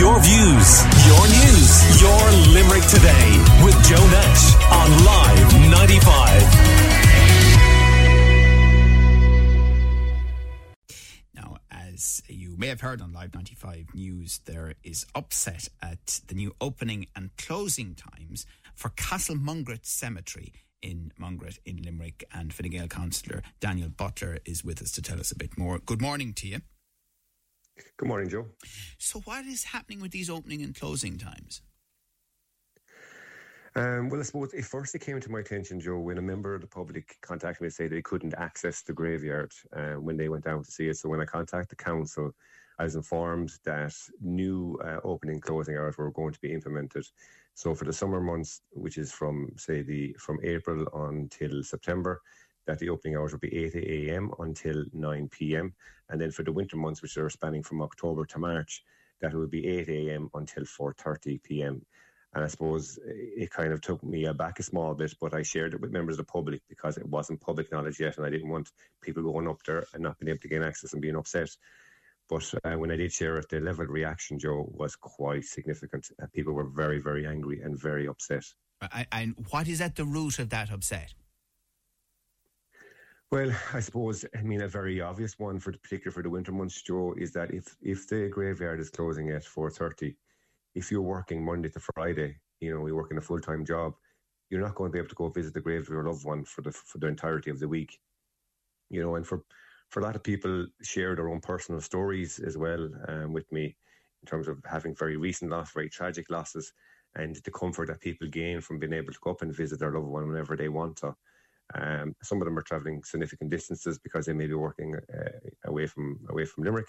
Your views, your news, your Limerick today with Joe Nash on Live 95. Now, as you may have heard on Live 95 News, there is upset at the new opening and closing times for Castlemungret Cemetery in Mungret in Limerick. And Fine Gael councillor Daniel Butler is with us to tell us a bit more. Good morning to you. Good morning, Joe. So, what is happening with these opening and closing times? Um, well, I suppose it first it came to my attention, Joe, when a member of the public contacted me to say they couldn't access the graveyard uh, when they went down to see it. So when I contacted the council, I was informed that new uh, opening and closing hours were going to be implemented. So for the summer months, which is from say the from April until September, that the opening hours will be 8 a.m. until 9 p.m. And then for the winter months, which are spanning from October to March, that will be 8 a.m. until 4.30 p.m. And I suppose it kind of took me aback a small bit, but I shared it with members of the public because it wasn't public knowledge yet, and I didn't want people going up there and not being able to gain access and being upset. But uh, when I did share it, the level of reaction, Joe, was quite significant. Uh, people were very, very angry and very upset. And what is at the root of that upset? Well, I suppose I mean a very obvious one for the particular for the winter months, Joe, is that if if the graveyard is closing at four thirty, if you're working Monday to Friday, you know, you're working a full time job, you're not going to be able to go visit the grave of your loved one for the for the entirety of the week. You know, and for for a lot of people share their own personal stories as well um, with me in terms of having very recent loss, very tragic losses, and the comfort that people gain from being able to go up and visit their loved one whenever they want to. Um, some of them are travelling significant distances because they may be working uh, away from away from Limerick,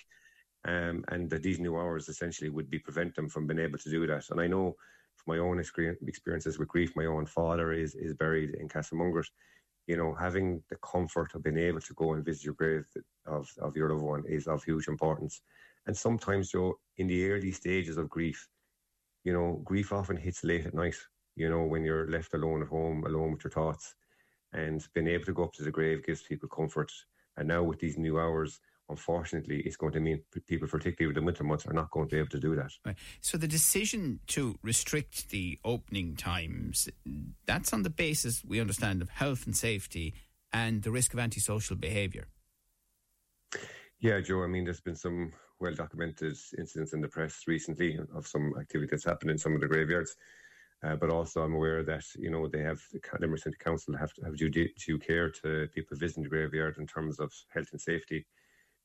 um, and that these new hours essentially would be prevent them from being able to do that. And I know from my own experiences with grief, my own father is is buried in Castlemungret. You know, having the comfort of being able to go and visit your grave of of your loved one is of huge importance. And sometimes, Joe, in the early stages of grief, you know, grief often hits late at night. You know, when you're left alone at home, alone with your thoughts and being able to go up to the grave gives people comfort. And now with these new hours, unfortunately, it's going to mean people, particularly with the winter months, are not going to be able to do that. Right. So the decision to restrict the opening times, that's on the basis, we understand, of health and safety and the risk of antisocial behaviour. Yeah, Joe. I mean, there's been some well documented incidents in the press recently of some activity that's happened in some of the graveyards. Uh, but also, I'm aware that you know they have the Limerick City Council have to have due, due care to people visiting the graveyard in terms of health and safety.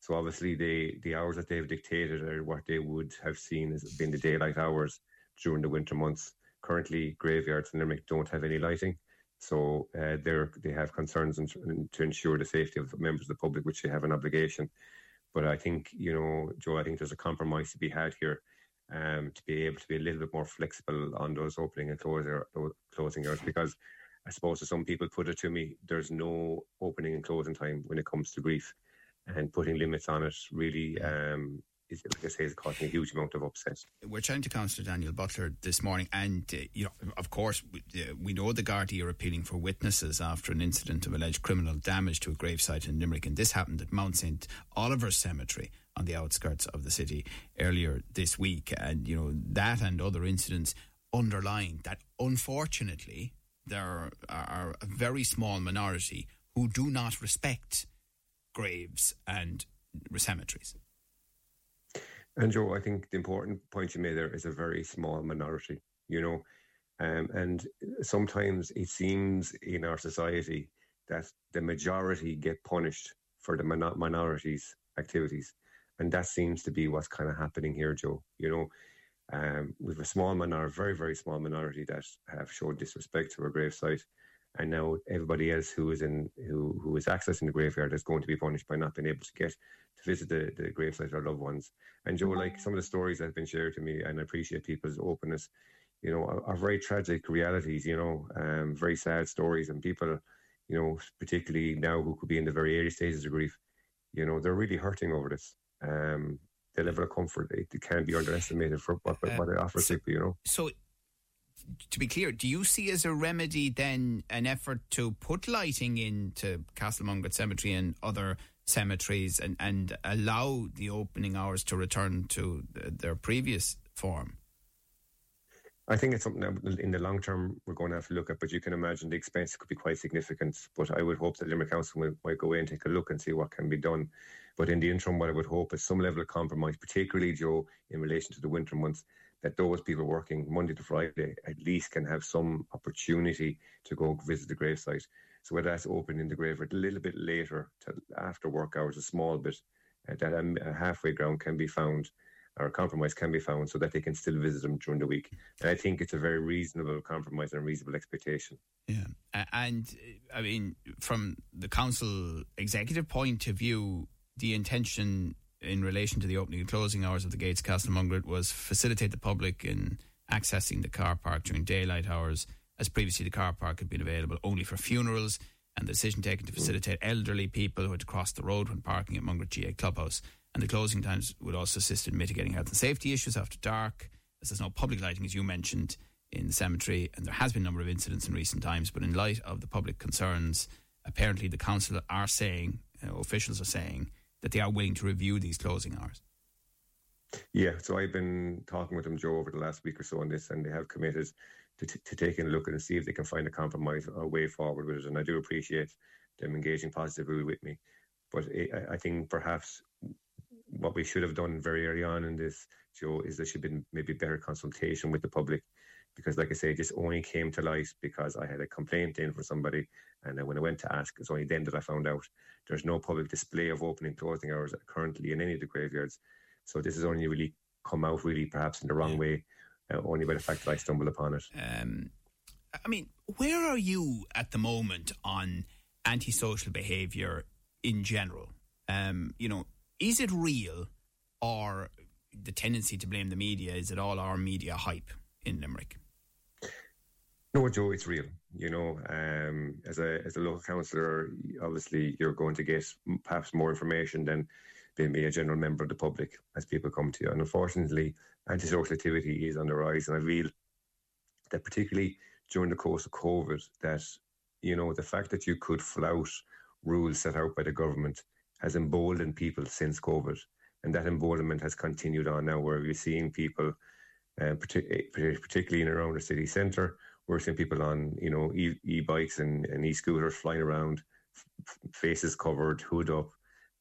So obviously, they the hours that they've dictated are what they would have seen as being the daylight hours during the winter months. Currently, graveyards in Limerick don't have any lighting, so uh, they they have concerns in, in, to ensure the safety of members of the public, which they have an obligation. But I think you know, Joe, I think there's a compromise to be had here um, to be able to be a little bit more flexible on those opening and closing, closing hours because I suppose to some people put it to me, there's no opening and closing time when it comes to grief, and putting limits on it really um, is, like I say, is causing a huge amount of upset. We're chatting to Councillor Daniel Butler this morning, and uh, you know, of course, we, uh, we know the Gardaí are appealing for witnesses after an incident of alleged criminal damage to a gravesite in Limerick, and this happened at Mount St Oliver Cemetery on the outskirts of the city earlier this week, and you know that and other incidents underline that unfortunately there are a very small minority who do not respect graves and cemeteries. And Joe, I think the important point you made there is a very small minority, you know, um, and sometimes it seems in our society that the majority get punished for the min- minorities' activities, and that seems to be what's kind of happening here, Joe. You know, um, we've a small minority, very very small minority that have showed disrespect to our gravesite, and now everybody else who is in who who is accessing the graveyard is going to be punished by not being able to get to visit the, the gravesite of our loved ones. And Joe, like some of the stories that have been shared to me, and I appreciate people's openness, you know, are, are very tragic realities, you know, um, very sad stories, and people, you know, particularly now who could be in the very early stages of grief, you know, they're really hurting over this. Um, the level of comfort it, it can't be underestimated for what, what it offers so, people, you know. So to be clear, do you see as a remedy then an effort to put lighting into Castlemungret Cemetery and other cemeteries and, and allow the opening hours to return to their previous form? I think it's something that in the long term we're going to have to look at, but you can imagine the expense could be quite significant. But I would hope that Limerick Council might, might go in and take a look and see what can be done. But in the interim, what I would hope is some level of compromise, particularly, Joe, in relation to the winter months, that those people working Monday to Friday at least can have some opportunity to go visit the gravesite. So whether that's opening the graveyard a little bit later, to after work hours, a small bit, uh, that a halfway ground can be found or a compromise can be found so that they can still visit them during the week. And I think it's a very reasonable compromise and reasonable expectation. Yeah. And I mean, from the council executive point of view, the intention in relation to the opening and closing hours of the gates Castlemungret was facilitate the public in accessing the car park during daylight hours, as previously the car park had been available only for funerals, and the decision taken to facilitate elderly people who had to cross the road when parking at Mungret GA Clubhouse and the closing times would also assist in mitigating health and safety issues after dark, as there's no public lighting, as you mentioned, in the cemetery. And there has been a number of incidents in recent times. But in light of the public concerns, apparently the council are saying, uh, officials are saying, that they are willing to review these closing hours. Yeah, so I've been talking with them, Joe, over the last week or so on this, and they have committed to, t- to taking a look and see if they can find a compromise, or a way forward with it. And I do appreciate them engaging positively with me. But I, I think perhaps what we should have done very early on in this, Joe, is there should have been maybe better consultation with the public. Because, like I say, this only came to light because I had a complaint in for somebody. And then when I went to ask, it's only then that I found out there's no public display of opening and closing hours currently in any of the graveyards. So this has only really come out, really, perhaps in the wrong way, uh, only by the fact that I stumbled upon it. Um, I mean, where are you at the moment on antisocial behaviour in general? Um, you know, is it real or the tendency to blame the media? Is it all our media hype in Limerick? No, Joe, it's real. You know, um, as a as a local councillor, obviously you're going to get perhaps more information than being a general member of the public as people come to you. And unfortunately, antisocial activity is on the rise, and I feel that particularly during the course of COVID, that you know the fact that you could flout rules set out by the government has emboldened people since COVID. And that emboldenment has continued on now, where we're seeing people, uh, partic- particularly in around the city centre, we're seeing people on, you know, e bikes and, and e scooters flying around, f- faces covered, hood up,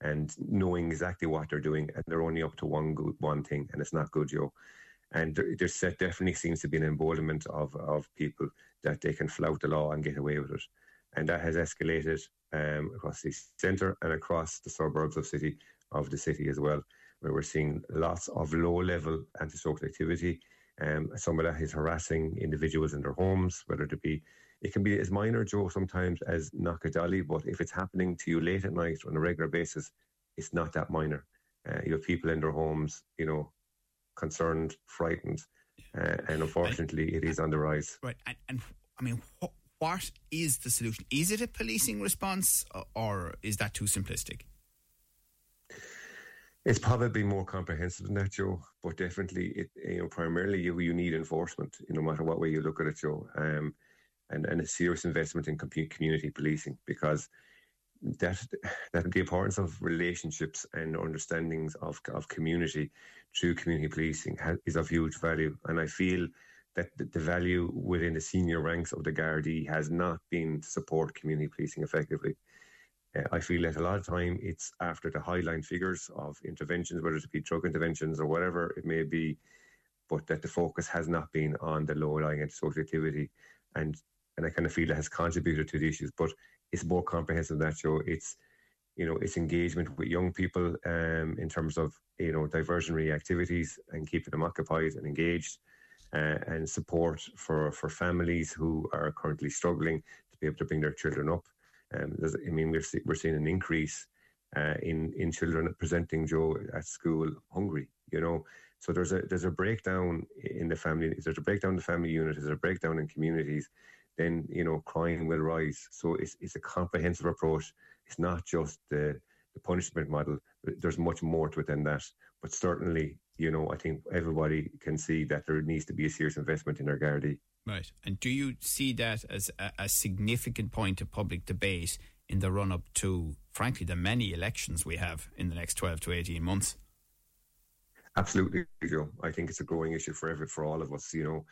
and knowing exactly what they're doing. And they're only up to one good, one thing, and it's not good, Joe. And there, there definitely seems to be an emboldenment of, of people that they can flout the law and get away with it and that has escalated um, across the centre and across the suburbs of city of the city as well, where we're seeing lots of low-level antisocial activity. Um, some of that is harassing individuals in their homes, whether it be it can be as minor, Joe, sometimes as knockadolly, but if it's happening to you late at night on a regular basis, it's not that minor. Uh, you have people in their homes, you know, concerned, frightened, uh, and unfortunately, it is on the rise. Right, and, and I mean, what what is the solution? Is it a policing response or is that too simplistic? It's probably more comprehensive than that, Joe. But definitely, it you know primarily you you need enforcement. You know, no matter what way you look at it, Joe, um, and and a serious investment in community policing because that that the importance of relationships and understandings of of community through community policing is of huge value. And I feel that the value within the senior ranks of the Gardaí has not been to support community policing effectively. Uh, I feel that a lot of time it's after the highline figures of interventions, whether it be drug interventions or whatever it may be, but that the focus has not been on the low-lying antisocial activity, and and I kind of feel that has contributed to the issues. But it's more comprehensive than that. So it's you know it's engagement with young people um, in terms of you know diversionary activities and keeping them occupied and engaged uh, and support for, for families who are currently struggling to be able to bring their children up. Um, I mean, we're, see, we're seeing an increase uh, in in children presenting Joe at school hungry. You know, so there's a there's a breakdown in the family. There's a breakdown in the family unit. There's a breakdown in communities. Then you know, crime will rise. So it's it's a comprehensive approach. It's not just the the punishment model. There's much more to it than that. But certainly, you know, I think everybody can see that there needs to be a serious investment in our Gardaí. Right. And do you see that as a, a significant point of public debate in the run up to, frankly, the many elections we have in the next 12 to 18 months? Absolutely, Joe. I think it's a growing issue for every for all of us. You know,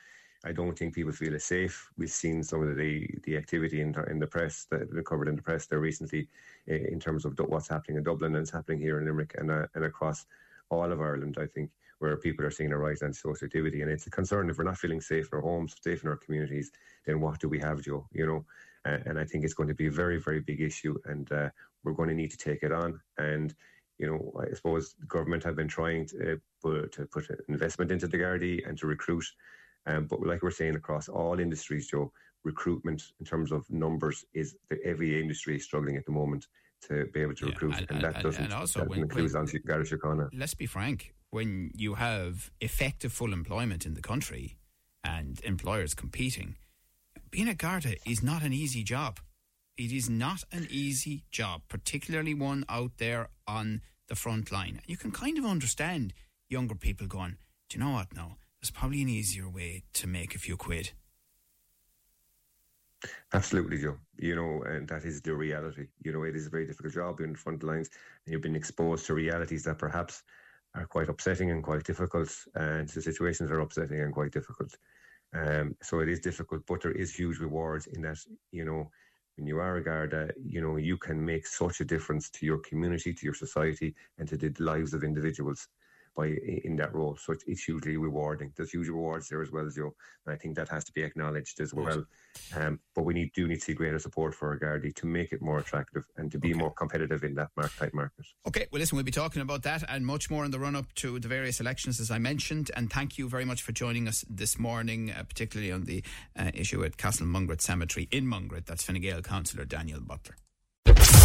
I don't think people feel as safe. We've seen some of the the activity in, in the press that covered in the press there recently, in terms of what's happening in Dublin and it's happening here in Limerick and uh, and across all of Ireland. I think where people are seeing a rise in social activity, and it's a concern if we're not feeling safe in our homes, safe in our communities, then what do we have, Joe? You know, uh, and I think it's going to be a very very big issue, and uh, we're going to need to take it on and you know, I suppose government have been trying to, uh, put, to put investment into the Gardaí and to recruit um, but like we're saying across all industries, Joe, recruitment in terms of numbers is the, every industry is struggling at the moment to be able to yeah, recruit, and, and, and, that doesn't and also that when, includes when, Síochána. Let's be frank: when you have effective full employment in the country and employers competing, being a Garda is not an easy job. It is not an easy job, particularly one out there on the front line. You can kind of understand younger people going, "Do you know what? No, there's probably an easier way to make a few quid. Absolutely, Joe. You know, and that is the reality. You know, it is a very difficult job being in front lines, and you've been exposed to realities that perhaps are quite upsetting and quite difficult, and the situations are upsetting and quite difficult. Um, so it is difficult, but there is huge rewards in that. You know, when you are a Garda, you know you can make such a difference to your community, to your society, and to the lives of individuals by in that role. So it's, it's hugely rewarding. There's huge rewards there as well, as you. And I think that has to be acknowledged as well. Um, but we need do need to see greater support for Gardaí to make it more attractive and to be okay. more competitive in that market type market. Okay, well, listen, we'll be talking about that and much more in the run up to the various elections, as I mentioned. And thank you very much for joining us this morning, uh, particularly on the uh, issue at Castle Mungret Cemetery in Mungret. That's Fine Gael Councillor Daniel Butler.